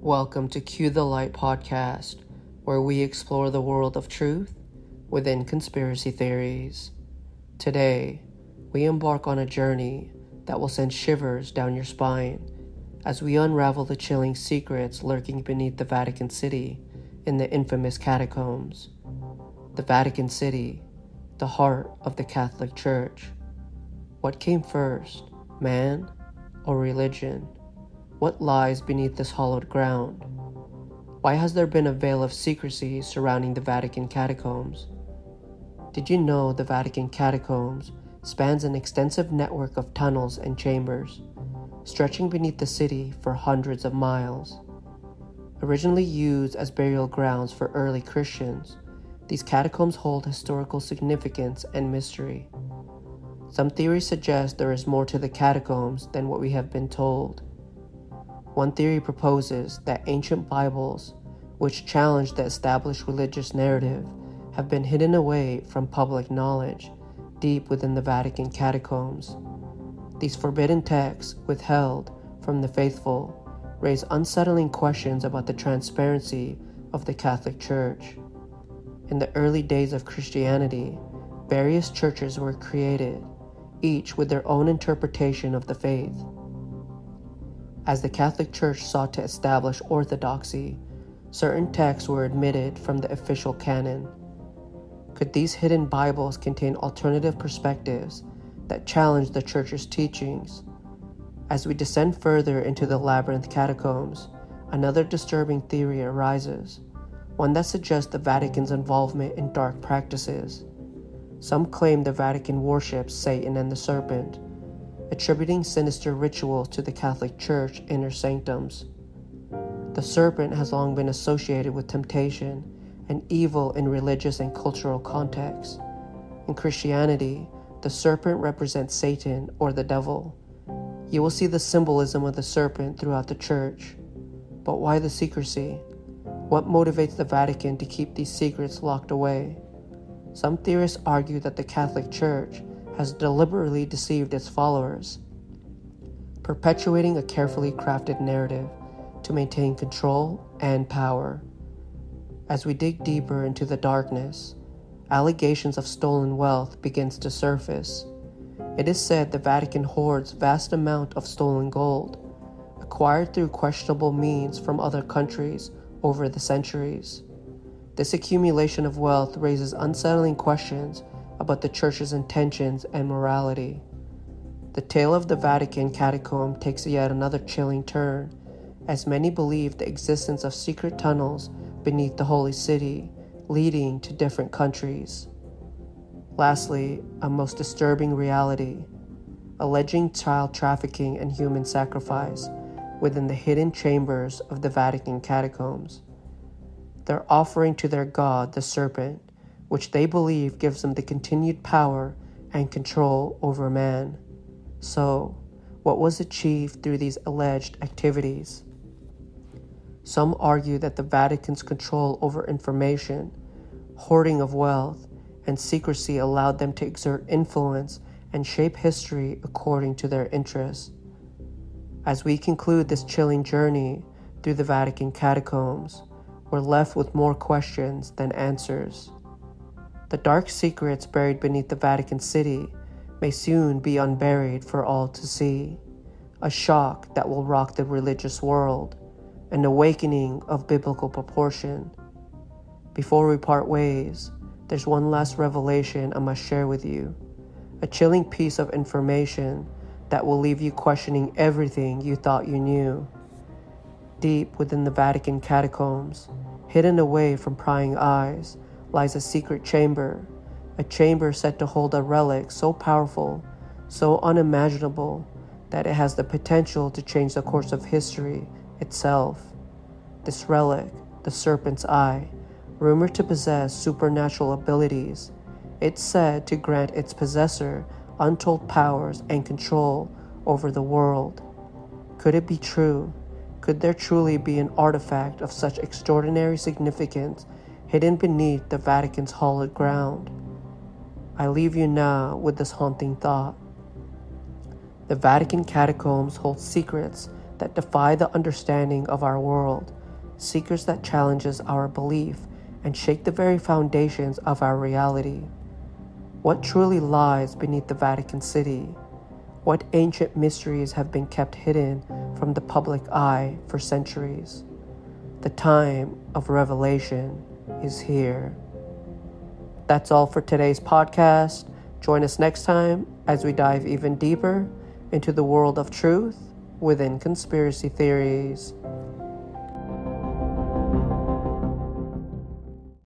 Welcome to Cue the Light podcast, where we explore the world of truth within conspiracy theories. Today, we embark on a journey that will send shivers down your spine as we unravel the chilling secrets lurking beneath the Vatican City in the infamous catacombs. The Vatican City, the heart of the Catholic Church. What came first, man or religion? What lies beneath this hollowed ground? Why has there been a veil of secrecy surrounding the Vatican catacombs? Did you know the Vatican catacombs spans an extensive network of tunnels and chambers, stretching beneath the city for hundreds of miles? Originally used as burial grounds for early Christians, these catacombs hold historical significance and mystery. Some theories suggest there is more to the catacombs than what we have been told. One theory proposes that ancient Bibles, which challenge the established religious narrative, have been hidden away from public knowledge deep within the Vatican catacombs. These forbidden texts, withheld from the faithful, raise unsettling questions about the transparency of the Catholic Church. In the early days of Christianity, various churches were created, each with their own interpretation of the faith. As the Catholic Church sought to establish orthodoxy, certain texts were omitted from the official canon. Could these hidden Bibles contain alternative perspectives that challenge the Church's teachings? As we descend further into the labyrinth catacombs, another disturbing theory arises, one that suggests the Vatican's involvement in dark practices. Some claim the Vatican worships Satan and the serpent, attributing sinister rituals to the Catholic Church inner sanctums. The serpent has long been associated with temptation and evil in religious and cultural contexts. In Christianity, the serpent represents Satan or the devil. You will see the symbolism of the serpent throughout the church. But why the secrecy? What motivates the Vatican to keep these secrets locked away? Some theorists argue that the Catholic Church has deliberately deceived its followers, perpetuating a carefully crafted narrative to maintain control and power. As we dig deeper into the darkness, allegations of stolen wealth begins to surface. It is said the Vatican hoards vast amount of stolen gold, acquired through questionable means from other countries over the centuries. This accumulation of wealth raises unsettling questions about the Church's intentions and morality. The tale of the Vatican catacomb takes yet another chilling turn, as many believe the existence of secret tunnels beneath the Holy City leading to different countries. Lastly, a most disturbing reality alleging child trafficking and human sacrifice within the hidden chambers of the Vatican catacombs. They're offering to their god, the serpent, which they believe gives them the continued power and control over man. So, what was achieved through these alleged activities? Some argue that the Vatican's control over information, hoarding of wealth, and secrecy allowed them to exert influence and shape history according to their interests. As we conclude this chilling journey through the Vatican catacombs, we're left with more questions than answers. The dark secrets buried beneath the Vatican City may soon be unburied for all to see. A shock that will rock the religious world, an awakening of biblical proportion. Before we part ways, there's one last revelation I must share with you. A chilling piece of information that will leave you questioning everything you thought you knew. Deep within the Vatican catacombs, hidden away from prying eyes, lies a secret chamber, a chamber said to hold a relic so powerful, so unimaginable, that it has the potential to change the course of history itself. This relic, the serpent's eye, rumored to possess supernatural abilities, it's said to grant its possessor untold powers and control over the world. Could it be true? Could there truly be an artifact of such extraordinary significance hidden beneath the Vatican's hallowed ground. I leave you now with this haunting thought. The Vatican catacombs hold secrets that defy the understanding of our world, seekers that challenges our belief and shake the very foundations of our reality. What truly lies beneath the Vatican City? What ancient mysteries have been kept hidden from the public eye for centuries? The time of revelation is here. That's all for today's podcast. Join us next time as we dive even deeper into the world of truth within conspiracy theories.